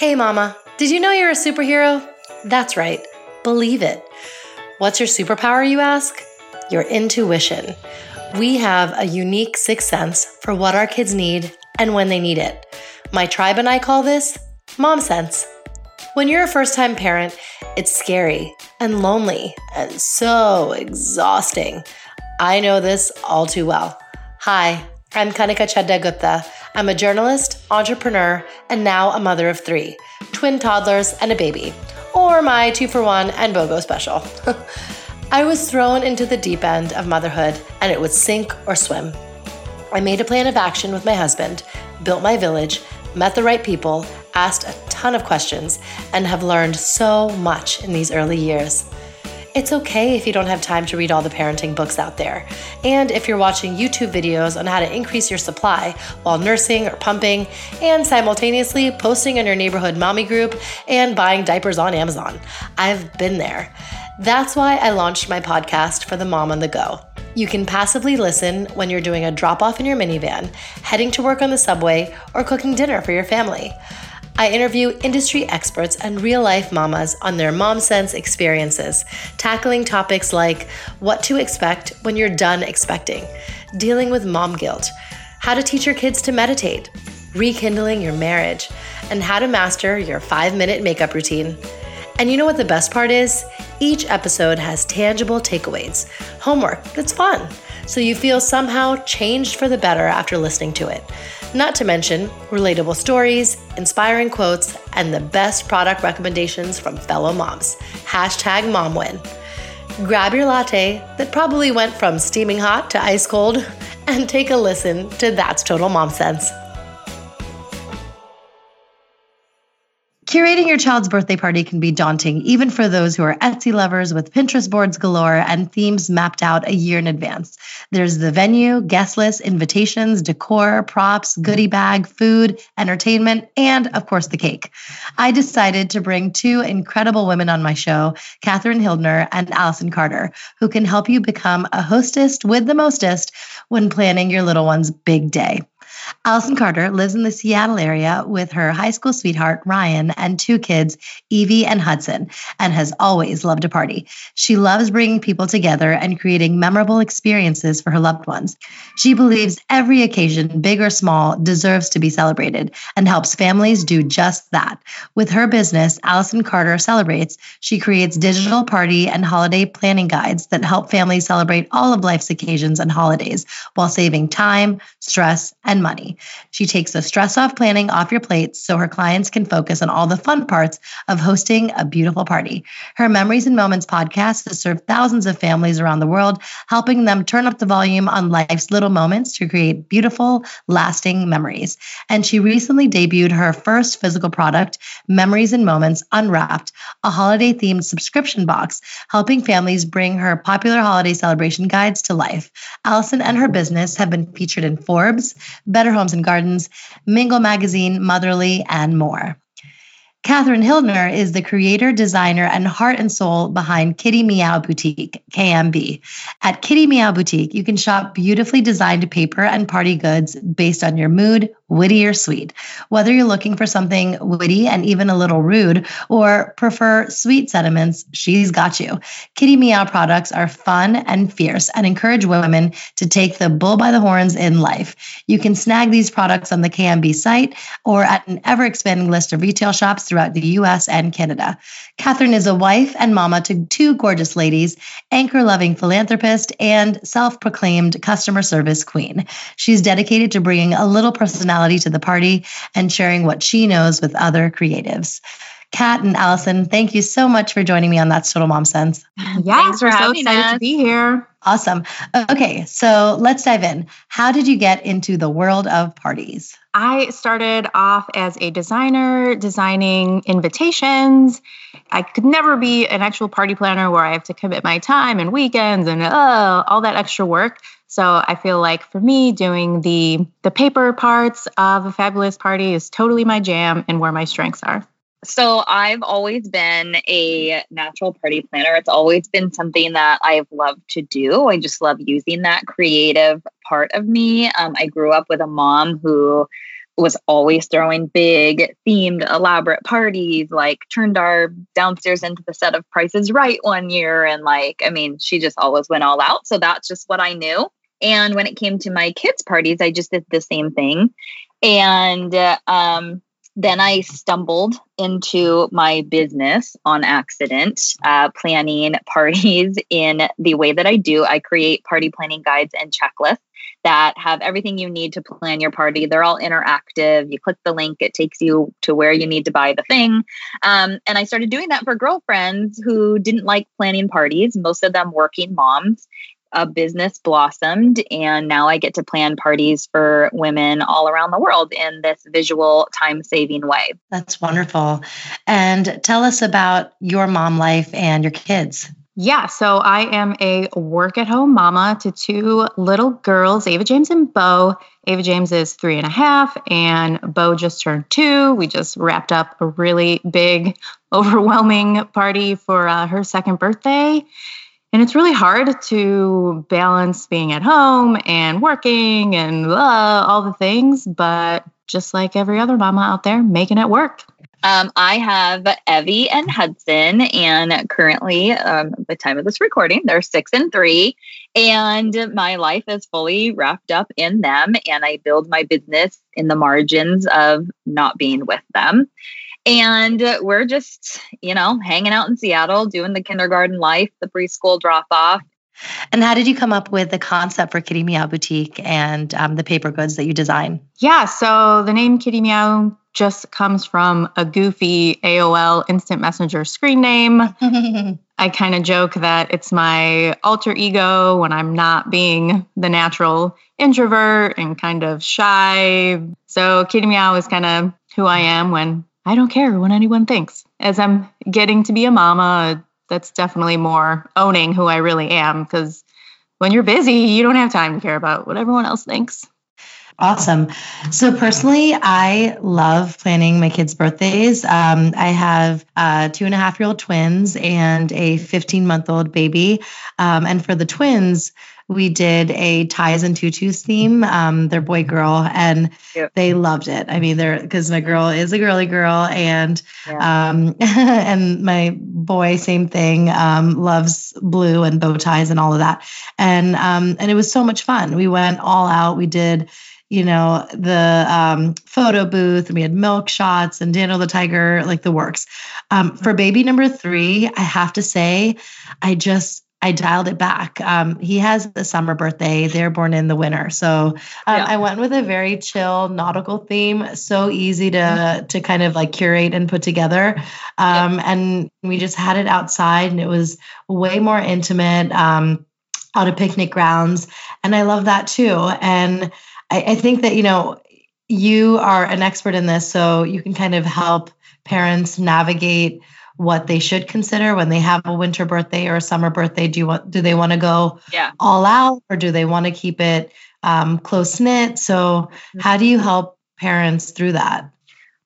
Hey, Mama, did you know you're a superhero? That's right, believe it. What's your superpower, you ask? Your intuition. We have a unique sixth sense for what our kids need and when they need it. My tribe and I call this mom sense. When you're a first time parent, it's scary and lonely and so exhausting. I know this all too well. Hi, I'm Kanika Chadda-Gupta. I'm a journalist, entrepreneur, and now a mother of three twin toddlers and a baby, or my two for one and BOGO special. I was thrown into the deep end of motherhood, and it was sink or swim. I made a plan of action with my husband, built my village, met the right people, asked a ton of questions, and have learned so much in these early years. It's okay if you don't have time to read all the parenting books out there. And if you're watching YouTube videos on how to increase your supply while nursing or pumping, and simultaneously posting in your neighborhood mommy group and buying diapers on Amazon. I've been there. That's why I launched my podcast for the mom on the go. You can passively listen when you're doing a drop off in your minivan, heading to work on the subway, or cooking dinner for your family. I interview industry experts and real life mamas on their mom sense experiences, tackling topics like what to expect when you're done expecting, dealing with mom guilt, how to teach your kids to meditate, rekindling your marriage, and how to master your five minute makeup routine. And you know what the best part is? Each episode has tangible takeaways, homework that's fun, so you feel somehow changed for the better after listening to it. Not to mention relatable stories, inspiring quotes, and the best product recommendations from fellow moms. Hashtag MomWin. Grab your latte that probably went from steaming hot to ice cold and take a listen to That's Total Mom Sense. Curating your child's birthday party can be daunting, even for those who are Etsy lovers with Pinterest boards galore and themes mapped out a year in advance. There's the venue, guest list, invitations, decor, props, goodie bag, food, entertainment, and of course, the cake. I decided to bring two incredible women on my show, Katherine Hildner and Allison Carter, who can help you become a hostess with the mostest when planning your little one's big day. Allison Carter lives in the Seattle area with her high school sweetheart, Ryan, and two kids, Evie and Hudson, and has always loved a party. She loves bringing people together and creating memorable experiences for her loved ones. She believes every occasion, big or small, deserves to be celebrated and helps families do just that. With her business, Allison Carter Celebrates, she creates digital party and holiday planning guides that help families celebrate all of life's occasions and holidays while saving time, stress, and money money. She takes the stress off planning off your plates so her clients can focus on all the fun parts of hosting a beautiful party. Her Memories and Moments podcast has served thousands of families around the world, helping them turn up the volume on life's little moments to create beautiful, lasting memories. And she recently debuted her first physical product, Memories and Moments Unwrapped, a holiday themed subscription box, helping families bring her popular holiday celebration guides to life. Allison and her business have been featured in Forbes, Better Homes and Gardens, Mingle Magazine, Motherly, and more. Katherine Hildner is the creator, designer, and heart and soul behind Kitty Meow Boutique, KMB. At Kitty Meow Boutique, you can shop beautifully designed paper and party goods based on your mood, witty or sweet. Whether you're looking for something witty and even a little rude, or prefer sweet sentiments, she's got you. Kitty Meow products are fun and fierce and encourage women to take the bull by the horns in life. You can snag these products on the KMB site or at an ever expanding list of retail shops throughout the US and Canada. Katherine is a wife and mama to two gorgeous ladies, anchor loving philanthropist, and self proclaimed customer service queen. She's dedicated to bringing a little personality to the party and sharing what she knows with other creatives. Kat and Allison, thank you so much for joining me on That's Total Mom Sense. Yeah, Thanks we're so excited us. to be here. Awesome. Okay, so let's dive in. How did you get into the world of parties? I started off as a designer, designing invitations. I could never be an actual party planner where I have to commit my time and weekends and uh, all that extra work. So I feel like for me, doing the the paper parts of a fabulous party is totally my jam and where my strengths are. So I've always been a natural party planner. It's always been something that I've loved to do. I just love using that creative part of me. Um, I grew up with a mom who was always throwing big themed elaborate parties like turned our downstairs into the set of Price Is Right one year and like i mean she just always went all out so that's just what i knew and when it came to my kids parties i just did the same thing and uh, um, then I stumbled into my business on accident, uh, planning parties in the way that I do. I create party planning guides and checklists that have everything you need to plan your party. They're all interactive. You click the link, it takes you to where you need to buy the thing. Um, and I started doing that for girlfriends who didn't like planning parties, most of them working moms a business blossomed and now I get to plan parties for women all around the world in this visual time saving way. That's wonderful. And tell us about your mom life and your kids. Yeah, so I am a work at home mama to two little girls, Ava James and Bo. Ava James is three and a half, and Bo just turned two. We just wrapped up a really big, overwhelming party for uh, her second birthday. And it's really hard to balance being at home and working and uh, all the things, but just like every other mama out there, making it work. Um, I have Evie and Hudson, and currently, um, the time of this recording, they're six and three, and my life is fully wrapped up in them. And I build my business in the margins of not being with them. And we're just, you know, hanging out in Seattle, doing the kindergarten life, the preschool drop off. And how did you come up with the concept for Kitty Meow Boutique and um, the paper goods that you design? Yeah, so the name Kitty Meow just comes from a goofy AOL instant messenger screen name. I kind of joke that it's my alter ego when I'm not being the natural introvert and kind of shy. So Kitty Meow is kind of who I am when I don't care what anyone thinks. As I'm getting to be a mama, that's definitely more owning who I really am because when you're busy, you don't have time to care about what everyone else thinks. Awesome. So personally, I love planning my kids' birthdays. Um, I have uh, two and a half year old twins and a 15 month old baby. Um, and for the twins, we did a ties and tutus theme. Um, they're boy girl, and yep. they loved it. I mean, they're because my girl is a girly girl, and yeah. um, and my boy, same thing, um, loves blue and bow ties and all of that. And um, and it was so much fun. We went all out. We did you know, the um, photo booth, and we had milk shots and Daniel the Tiger, like the works. Um, for baby number three, I have to say, I just I dialed it back. Um, he has a summer birthday. They're born in the winter, so um, yeah. I went with a very chill nautical theme. So easy to mm-hmm. to kind of like curate and put together. Um, yeah. And we just had it outside, and it was way more intimate. Um, out of picnic grounds, and I love that too. And I, I think that you know you are an expert in this, so you can kind of help parents navigate what they should consider when they have a winter birthday or a summer birthday. Do you want do they want to go yeah. all out or do they want to keep it um, close knit? So how do you help parents through that?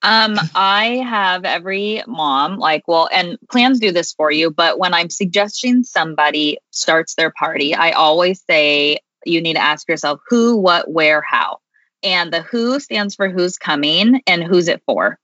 Um, I have every mom like, well, and plans do this for you, but when I'm suggesting somebody starts their party, I always say you need to ask yourself who, what, where, how. And the who stands for who's coming and who's it for.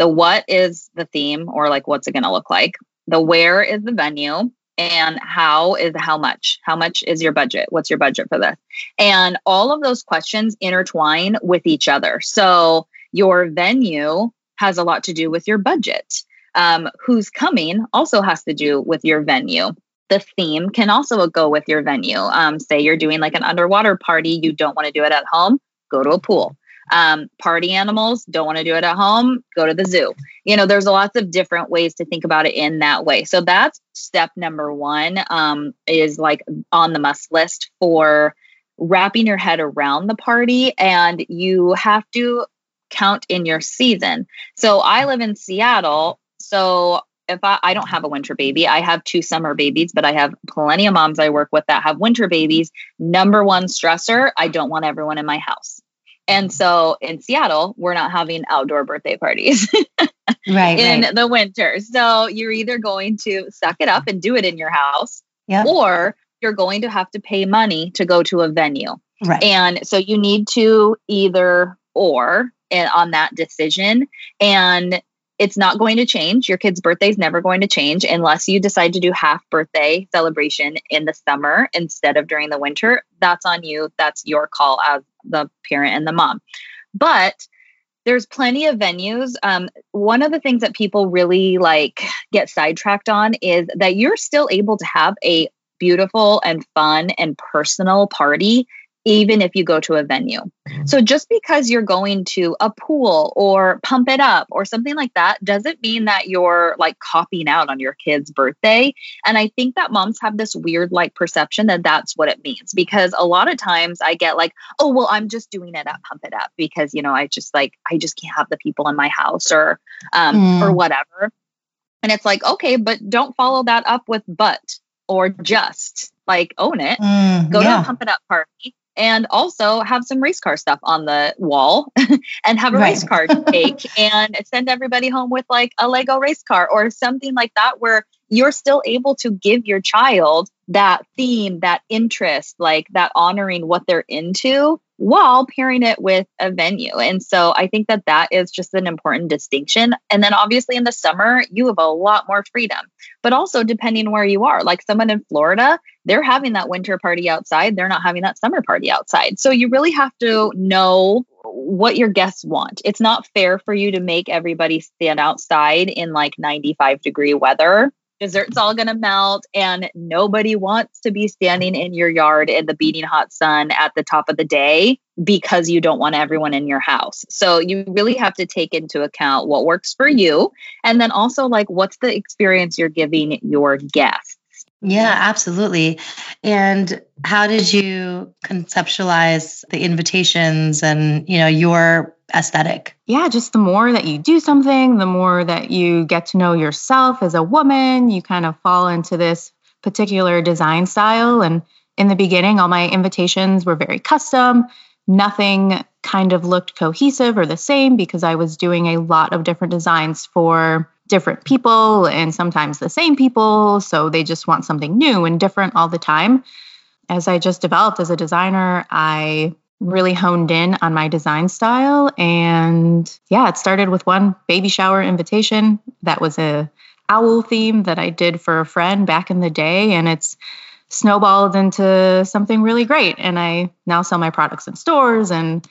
The what is the theme or like what's it going to look like? The where is the venue and how is how much? How much is your budget? What's your budget for this? And all of those questions intertwine with each other. So your venue has a lot to do with your budget. Um, who's coming also has to do with your venue. The theme can also go with your venue. Um, say you're doing like an underwater party, you don't want to do it at home, go to a pool. Um, party animals don't want to do it at home, go to the zoo. You know, there's a lots of different ways to think about it in that way. So that's step number one um, is like on the must list for wrapping your head around the party. And you have to count in your season. So I live in Seattle. So if I, I, don't have a winter baby, I have two summer babies, but I have plenty of moms I work with that have winter babies. Number one stressor, I don't want everyone in my house. And so in Seattle, we're not having outdoor birthday parties right, in right. the winter. So you're either going to suck it up and do it in your house, yep. or you're going to have to pay money to go to a venue. Right. And so you need to either or on that decision. And it's not going to change. Your kid's birthday is never going to change unless you decide to do half birthday celebration in the summer instead of during the winter. That's on you. That's your call as the parent and the mom. But there's plenty of venues. Um, one of the things that people really like get sidetracked on is that you're still able to have a beautiful and fun and personal party even if you go to a venue. Mm-hmm. So just because you're going to a pool or pump it up or something like that doesn't mean that you're like copying out on your kid's birthday. And I think that moms have this weird like perception that that's what it means because a lot of times I get like, "Oh, well, I'm just doing it at pump it up because, you know, I just like I just can't have the people in my house or um mm. or whatever." And it's like, "Okay, but don't follow that up with but or just like own it. Mm, go yeah. to a pump it up party and also have some race car stuff on the wall and have a right. race car cake and send everybody home with like a Lego race car or something like that where you're still able to give your child that theme, that interest, like that honoring what they're into while pairing it with a venue. And so I think that that is just an important distinction. And then obviously in the summer, you have a lot more freedom, but also depending where you are, like someone in Florida, they're having that winter party outside, they're not having that summer party outside. So you really have to know what your guests want. It's not fair for you to make everybody stand outside in like 95 degree weather dessert's all going to melt and nobody wants to be standing in your yard in the beating hot sun at the top of the day because you don't want everyone in your house. So you really have to take into account what works for you and then also like what's the experience you're giving your guests. Yeah, absolutely. And how did you conceptualize the invitations and, you know, your aesthetic? Yeah, just the more that you do something, the more that you get to know yourself as a woman, you kind of fall into this particular design style. And in the beginning, all my invitations were very custom. Nothing kind of looked cohesive or the same because I was doing a lot of different designs for different people and sometimes the same people. So they just want something new and different all the time. As I just developed as a designer, I really honed in on my design style. And yeah it started with one baby shower invitation. That was a owl theme that i did for a friend back in the day. And it's snowballed into something really great. And i now sell my products in stores and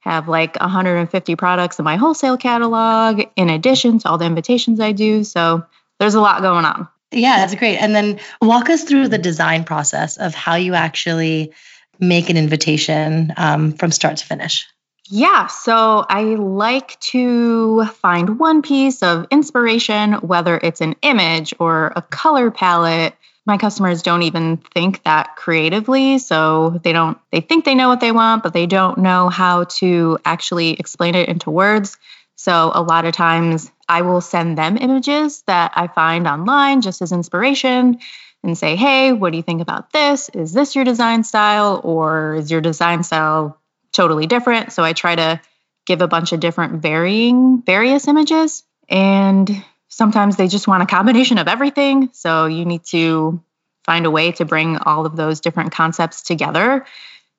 have like 150 products in my wholesale catalog in addition to all the invitations i do. So there's a lot going on. Yeah that's great. And then walk us through the design process of how you actually make an invitation um, from start to finish? Yeah, so I like to find one piece of inspiration, whether it's an image or a color palette. My customers don't even think that creatively. So they don't, they think they know what they want, but they don't know how to actually explain it into words. So a lot of times I will send them images that I find online just as inspiration and say, hey, what do you think about this? Is this your design style or is your design style totally different? So I try to give a bunch of different varying various images and sometimes they just want a combination of everything. So you need to find a way to bring all of those different concepts together.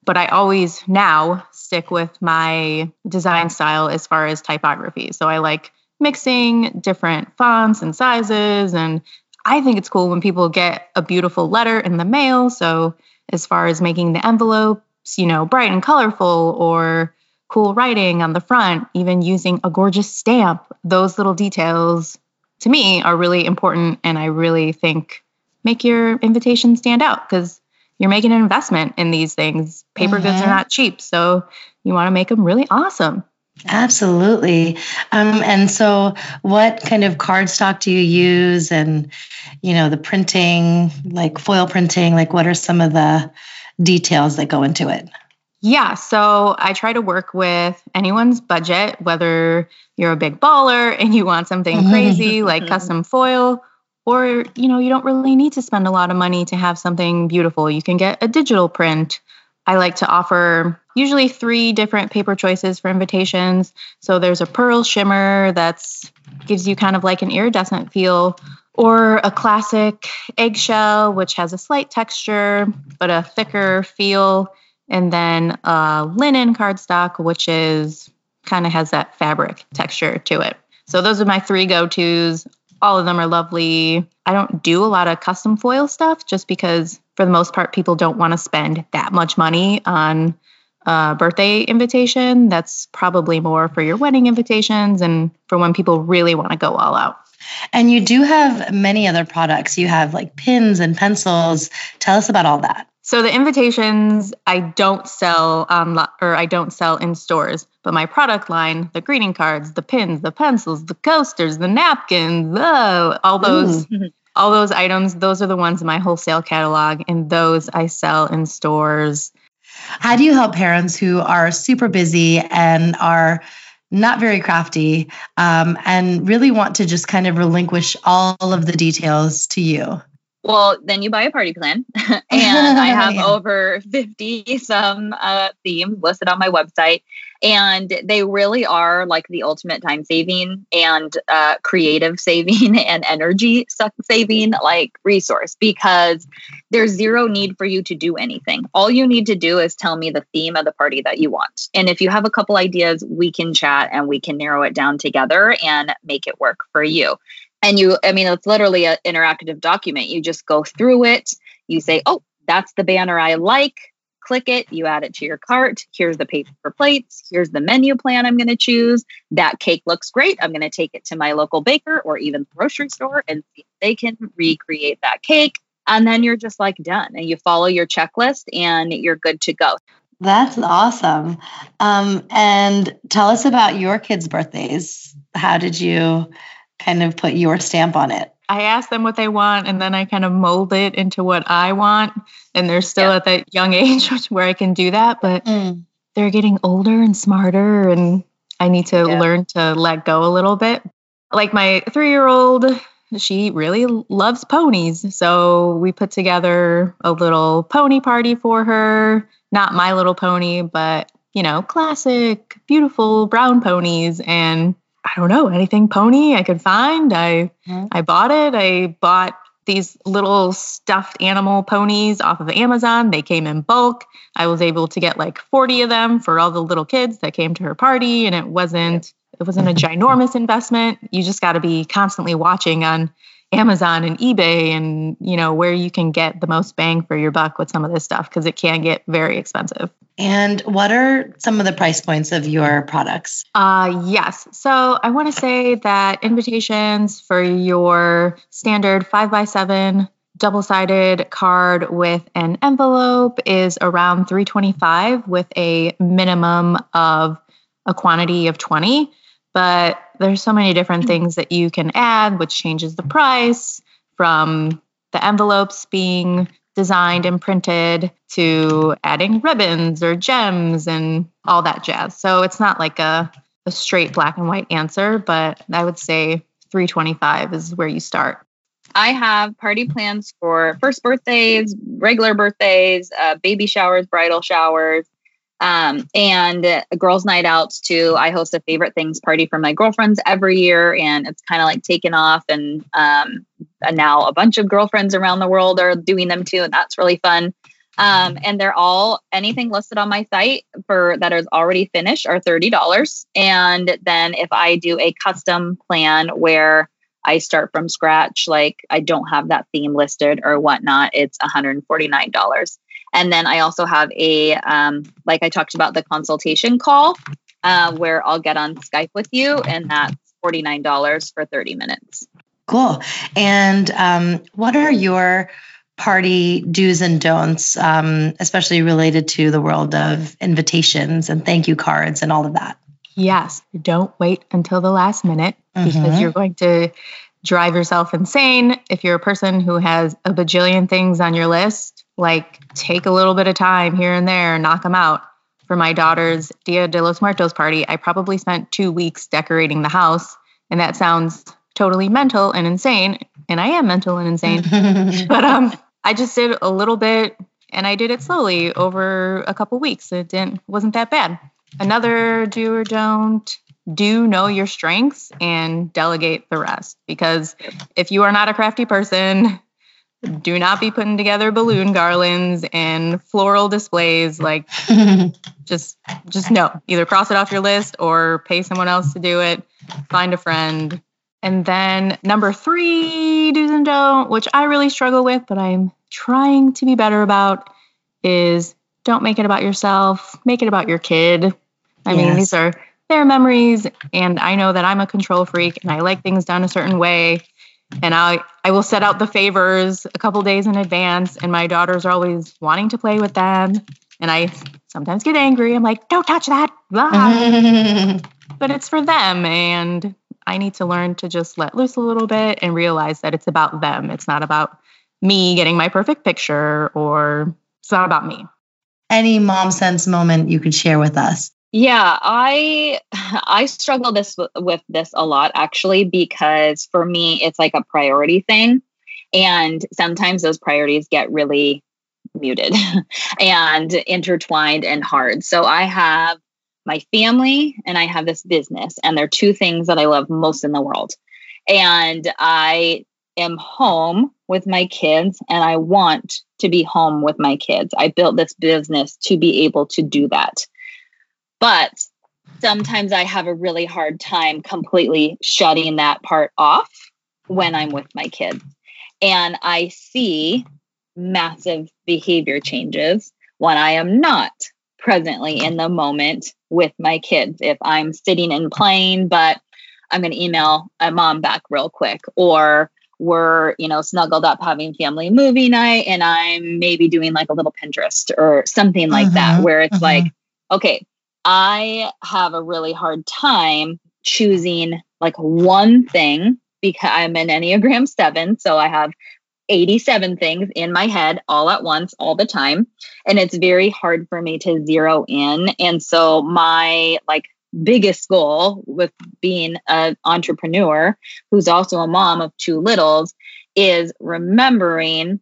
But I always now stick with my design style as far as typography. So I like mixing different fonts and sizes and I think it's cool when people get a beautiful letter in the mail. So, as far as making the envelopes, you know, bright and colorful or cool writing on the front, even using a gorgeous stamp, those little details to me are really important. And I really think make your invitation stand out because you're making an investment in these things. Paper mm-hmm. goods are mm-hmm. not cheap. So, you want to make them really awesome. Absolutely. Um, and so, what kind of cardstock do you use? And, you know, the printing, like foil printing, like what are some of the details that go into it? Yeah. So, I try to work with anyone's budget, whether you're a big baller and you want something mm-hmm. crazy like custom foil, or, you know, you don't really need to spend a lot of money to have something beautiful. You can get a digital print. I like to offer usually three different paper choices for invitations. So there's a pearl shimmer that's gives you kind of like an iridescent feel, or a classic eggshell, which has a slight texture but a thicker feel, and then a linen cardstock, which is kind of has that fabric texture to it. So those are my three go tos. All of them are lovely. I don't do a lot of custom foil stuff just because, for the most part, people don't want to spend that much money on a birthday invitation. That's probably more for your wedding invitations and for when people really want to go all out. And you do have many other products. You have like pins and pencils. Tell us about all that. So the invitations I don't sell um, on or I don't sell in stores, but my product line, the greeting cards, the pins, the pencils, the coasters, the napkins, oh, all those Ooh. all those items, those are the ones in my wholesale catalog and those I sell in stores. How do you help parents who are super busy and are not very crafty um, and really want to just kind of relinquish all of the details to you? Well, then you buy a party plan. and I have yeah. over 50 some uh, themes listed on my website. And they really are like the ultimate time saving and uh, creative saving and energy saving like resource because there's zero need for you to do anything. All you need to do is tell me the theme of the party that you want. And if you have a couple ideas, we can chat and we can narrow it down together and make it work for you and you i mean it's literally an interactive document you just go through it you say oh that's the banner i like click it you add it to your cart. Here's the paper plates. Here's the menu plan i'm going to choose. That cake looks great. I'm going to take it to my local baker or even grocery store and see if they can recreate that cake. And then you're just like done and you follow your checklist and you're good to go. That's awesome. Um, and tell us about your kids birthdays. How did you kind of put your stamp on it? I ask them what they want and then I kind of mold it into what I want. And they're still yeah. at that young age where I can do that, but mm. they're getting older and smarter and I need to yeah. learn to let go a little bit. Like my three year old, she really loves ponies. So we put together a little pony party for her. Not my little pony, but, you know, classic, beautiful brown ponies. And I don't know anything pony I could find. I mm-hmm. I bought it. I bought these little stuffed animal ponies off of Amazon. They came in bulk. I was able to get like 40 of them for all the little kids that came to her party and it wasn't it wasn't a ginormous investment. You just got to be constantly watching on Amazon and eBay and you know where you can get the most bang for your buck with some of this stuff because it can get very expensive. And what are some of the price points of your products? Uh yes. So I want to say that invitations for your standard 5 by 7 double-sided card with an envelope is around 325 with a minimum of a quantity of 20 but there's so many different things that you can add, which changes the price from the envelopes being designed and printed to adding ribbons or gems and all that jazz. So it's not like a, a straight black and white answer, but I would say 325 is where you start. I have party plans for first birthdays, regular birthdays, uh, baby showers, bridal showers, um, and girls' night outs too. I host a favorite things party for my girlfriends every year, and it's kind of like taken off. And, um, and now a bunch of girlfriends around the world are doing them too, and that's really fun. Um, and they're all anything listed on my site for that is already finished are thirty dollars. And then if I do a custom plan where I start from scratch, like I don't have that theme listed or whatnot, it's $149. And then I also have a, um, like I talked about, the consultation call uh, where I'll get on Skype with you, and that's $49 for 30 minutes. Cool. And um, what are your party do's and don'ts, um, especially related to the world of invitations and thank you cards and all of that? Yes, don't wait until the last minute mm-hmm. because you're going to drive yourself insane. If you're a person who has a bajillion things on your list, like take a little bit of time here and there, knock them out. For my daughter's Dia de los Muertos party, I probably spent two weeks decorating the house. And that sounds totally mental and insane. And I am mental and insane. but um, I just did a little bit and I did it slowly over a couple weeks. It didn't wasn't that bad. Another do or don't. Do know your strengths and delegate the rest. Because if you are not a crafty person do not be putting together balloon garlands and floral displays. Like just just no either cross it off your list or pay someone else to do it. Find a friend. And then number three do's and don't which i really struggle with but i'm trying to be better about is don't make it about yourself. Make it about your kid i yes. mean these are their memories and i know that i'm a control freak and i like things done a certain way and I I will set out the favors a couple days in advance and my daughters are always wanting to play with them and I sometimes get angry. I'm like, "Don't touch that." but it's for them and I need to learn to just let loose a little bit and realize that it's about them. It's not about me getting my perfect picture or it's not about me. Any mom sense moment you could share with us? Yeah, I I struggle this with this a lot actually because for me it's like a priority thing and sometimes those priorities get really muted and intertwined and hard. So I have my family and I have this business and they're two things that I love most in the world. And I am home with my kids and I want to be home with my kids. I built this business to be able to do that. But sometimes I have a really hard time completely shutting that part off when I'm with my kids. And I see massive behavior changes when I am not presently in the moment with my kids. If I'm sitting and playing, but I'm going to email a mom back real quick, or we're, you know, snuggled up having family movie night and I'm maybe doing like a little Pinterest or something like mm-hmm, that, where it's mm-hmm. like, okay, I have a really hard time choosing like one thing because I'm an Enneagram 7. So I have 87 things in my head all at once, all the time. And it's very hard for me to zero in. And so my like biggest goal with being an entrepreneur who's also a mom of two littles is remembering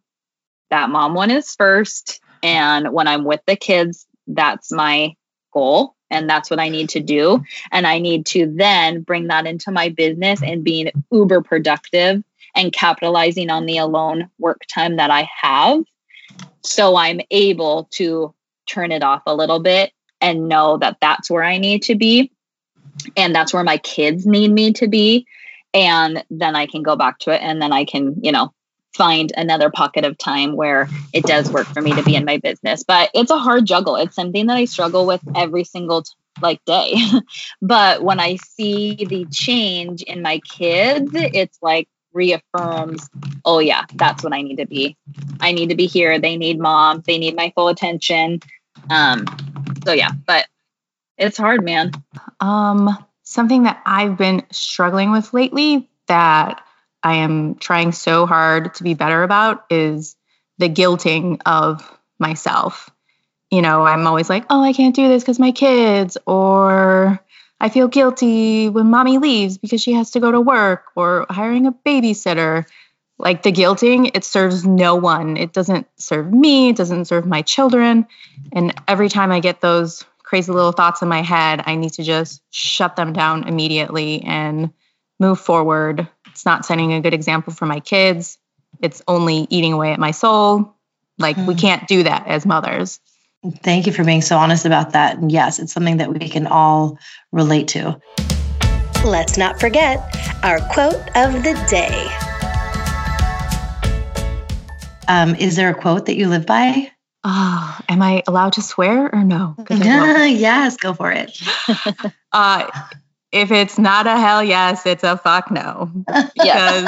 that mom one is first. And when I'm with the kids, that's my goal and that's what I need to do. And I need to then bring that into my business and being uber productive and capitalizing on the alone work time that I have. So I'm able to turn it off a little bit and know that that's where I need to be. And that's where my kids need me to be. And then I can go back to it and then I can, you know, find another pocket of time where it does work for me to be in my business. But it's a hard juggle. It's something that i struggle with every single t- like day. But when i see the change in my kids it's like reaffirms oh yeah that's what i need to be. I need to be here. They need mom. They need my full attention. Um so yeah but it's hard man. Um something that i've been struggling with lately that I am trying so hard to be better about is the guilting of myself. You know, I'm always like, oh, I can't do this because my kids, or I feel guilty when mommy leaves because she has to go to work, or hiring a babysitter. Like the guilting, it serves no one. It doesn't serve me, it doesn't serve my children. And every time I get those crazy little thoughts in my head, I need to just shut them down immediately and move forward it's not setting a good example for my kids. It's only eating away at my soul. Like mm. we hmm. can't do that as mothers. Thank you for being so honest about that. And yes, it's something that we can all relate to. Let's not forget our quote of the day. Um, is there a quote that you live by? Oh, am I allowed to swear or no? yes, go for it. uh, if it's not a hell yes, it's a fuck no. Because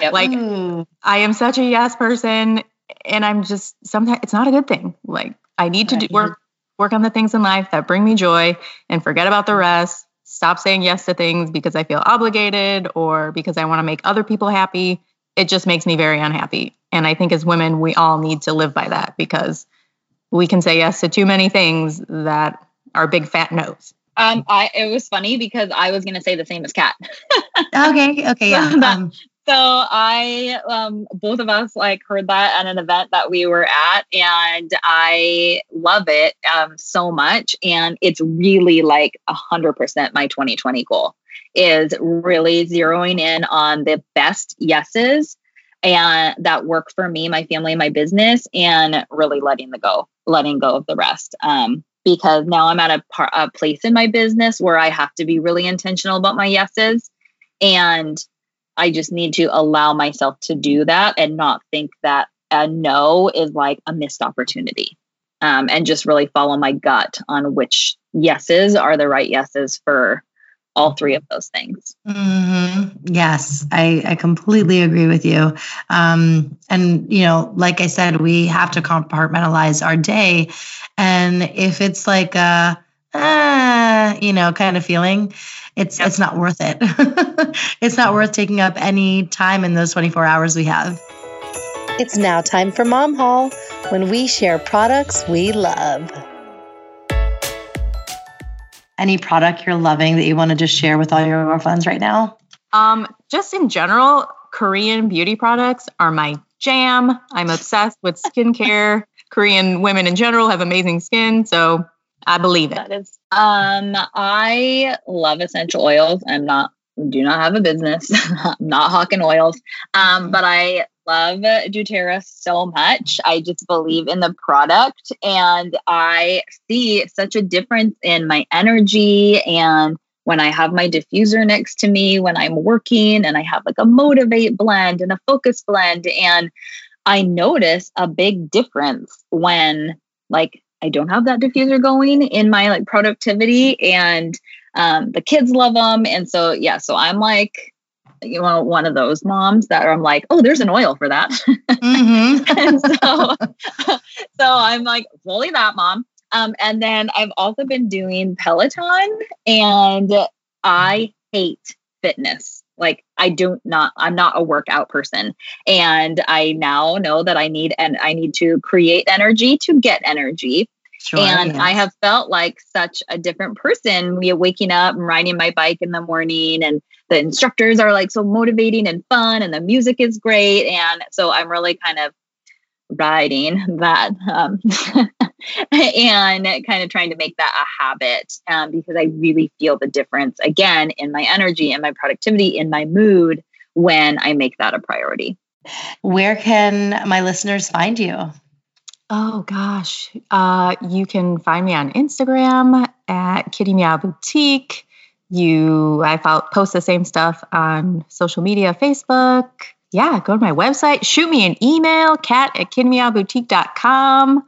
yep. like mm. I am such a yes person and I'm just sometimes it's not a good thing. Like I need to do, work work on the things in life that bring me joy and forget about the rest. Stop saying yes to things because I feel obligated or because I want to make other people happy. It just makes me very unhappy. And I think as women, we all need to live by that because we can say yes to too many things that are big fat no's. Um, I it was funny because I was gonna say the same as Kat. okay, okay, yeah. Um, so I, um, both of us like heard that at an event that we were at, and I love it um, so much. And it's really like a hundred percent my 2020 goal is really zeroing in on the best yeses and that work for me, my family, my business, and really letting the go, letting go of the rest. Um, because now I'm at a, par- a place in my business where I have to be really intentional about my yeses. And I just need to allow myself to do that and not think that a no is like a missed opportunity. Um, and just really follow my gut on which yeses are the right yeses for all three of those things. Mm-hmm. Yes, I, I completely agree with you. Um, and, you know, like I said, we have to compartmentalize our day. And if it's like a, ah, you know, kind of feeling, it's yep. it's not worth it. it's not worth taking up any time in those 24 hours we have. It's now time for Mom Haul when we share products we love any product you're loving that you want to just share with all your friends right now? Um, just in general, Korean beauty products are my jam. I'm obsessed with skincare. Korean women in general have amazing skin, so I believe it. That is. Um, I love essential oils. I'm not do not have a business. I'm not hawking oils. Um, but I love doTERRA so much. I just believe in the product and I see such a difference in my energy and when I have my diffuser next to me when I'm working and I have like a motivate blend and a focus blend and I notice a big difference when like I don't have that diffuser going in my like productivity and um, the kids love them and so yeah so I'm like you know, one of those moms that I'm like, oh, there's an oil for that. Mm-hmm. and so, so I'm like, fully that mom. Um, and then I've also been doing Peloton and I hate fitness. Like I do not, not I'm not a workout person. And I now know that I need, and I need to create energy to get energy. Sure, and yes. I have felt like such a different person. We waking up and riding my bike in the morning and the instructors are like so motivating and fun and the music is great and so i'm really kind of riding that um, and kind of trying to make that a habit um, because i really feel the difference again in my energy and my productivity in my mood when i make that a priority where can my listeners find you Oh gosh. Uh, you can find me on Instagram at Kitty Meow Boutique. You, I post the same stuff on social media, Facebook. Yeah, go to my website, shoot me an email, cat at kittymeowboutique.com.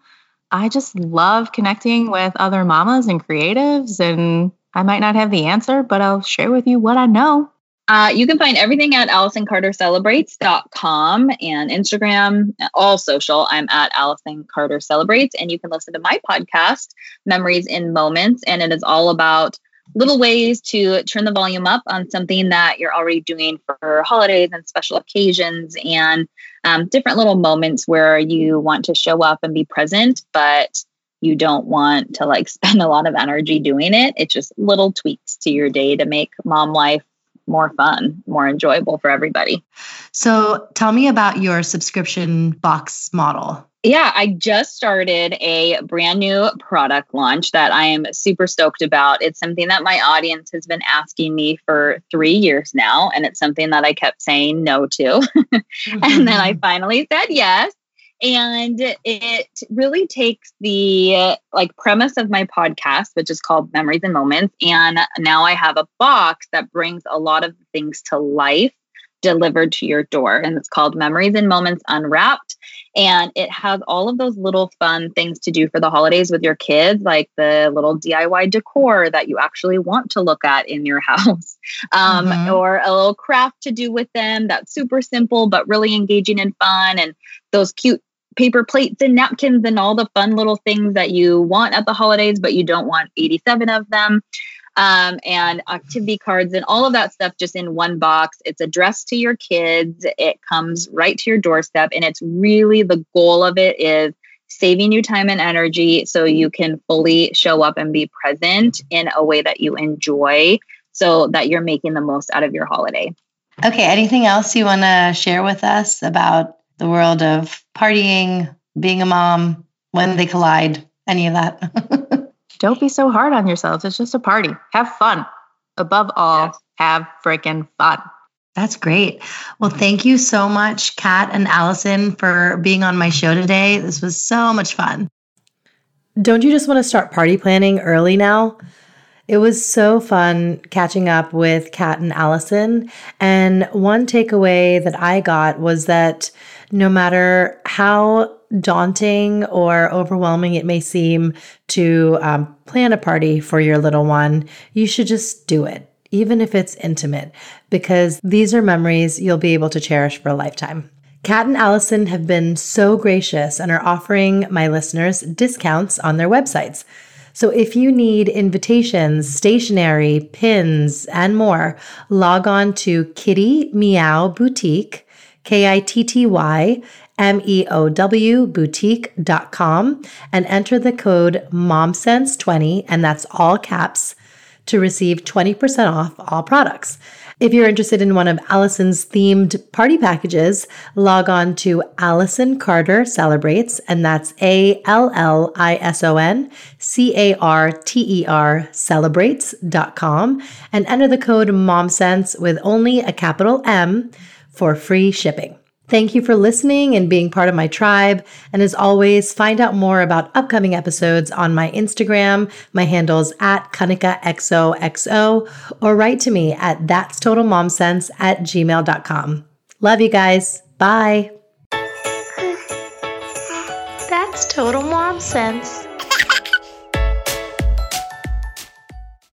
I just love connecting with other mamas and creatives, and I might not have the answer, but I'll share with you what I know. Uh, you can find everything at AllisonCarterCelebrates.com and Instagram, all social. I'm at Allison Carter Celebrates, and you can listen to my podcast, Memories and Moments, and it is all about little ways to turn the volume up on something that you're already doing for holidays and special occasions and um, different little moments where you want to show up and be present, but you don't want to like spend a lot of energy doing it. It's just little tweaks to your day to make mom life more fun, more enjoyable for everybody. So tell me about your subscription box model. Yeah, I just started a brand new product launch that I am super stoked about. It's something that my audience has been asking me for three years now, and it's something that I kept saying no to. mm-hmm. And then I finally said yes. And it really takes the like premise of my podcast, which is called Memories and Moments. And now I have a box that brings a lot of things to life delivered to your door. And it's called Memories and Moments Unwrapped. And it has all of those little fun things to do for the holidays with your kids, like the little DIY decor that you actually want to look at in your house, um, mm-hmm. or a little craft to do with them that's super simple but really engaging and fun. And those cute paper plates and napkins and all the fun little things that you want at the holidays, but you don't want 87 of them um, and activity cards and all of that stuff just in one box. It's addressed to your kids. It comes right to your doorstep. And it's really the goal of it is saving you time and energy so you can fully show up and be present in a way that you enjoy so that you're making the most out of your holiday. Okay. Anything else you want to share with us about the world of partying, being a mom, when they collide, any of that? Don't be so hard on yourselves. It's just a party. Have fun. Above all, yes. have freaking fun. That's great. Well, thank you so much, Kat and Allison, for being on my show today. This was so much fun. Don't you just want to start party planning early now? It was so fun catching up with Kat and Allison. And one takeaway that I got was that no matter how daunting or overwhelming it may seem to um, plan a party for your little one, you should just do it even if it's intimate, because these are memories you'll be able to cherish for a lifetime. Kat and Allison have been so gracious and are offering my listeners discounts on their websites. So if you need invitations, stationery, pins, and more, log on to Kitty Meow Boutique, K I T T Y M E O W boutique.com, and enter the code MOMSENSE20, and that's all caps to receive 20% off all products. If you're interested in one of Allison's themed party packages, log on to Allison Carter Celebrates, and that's A L L I S O N C A R T E R celebrates.com and enter the code MOMSENSE with only a capital M for free shipping. Thank you for listening and being part of my tribe. And as always, find out more about upcoming episodes on my Instagram. My handle's at KanikaXOXO or write to me at that's total mom sense at gmail.com. Love you guys. Bye. That's total mom sense.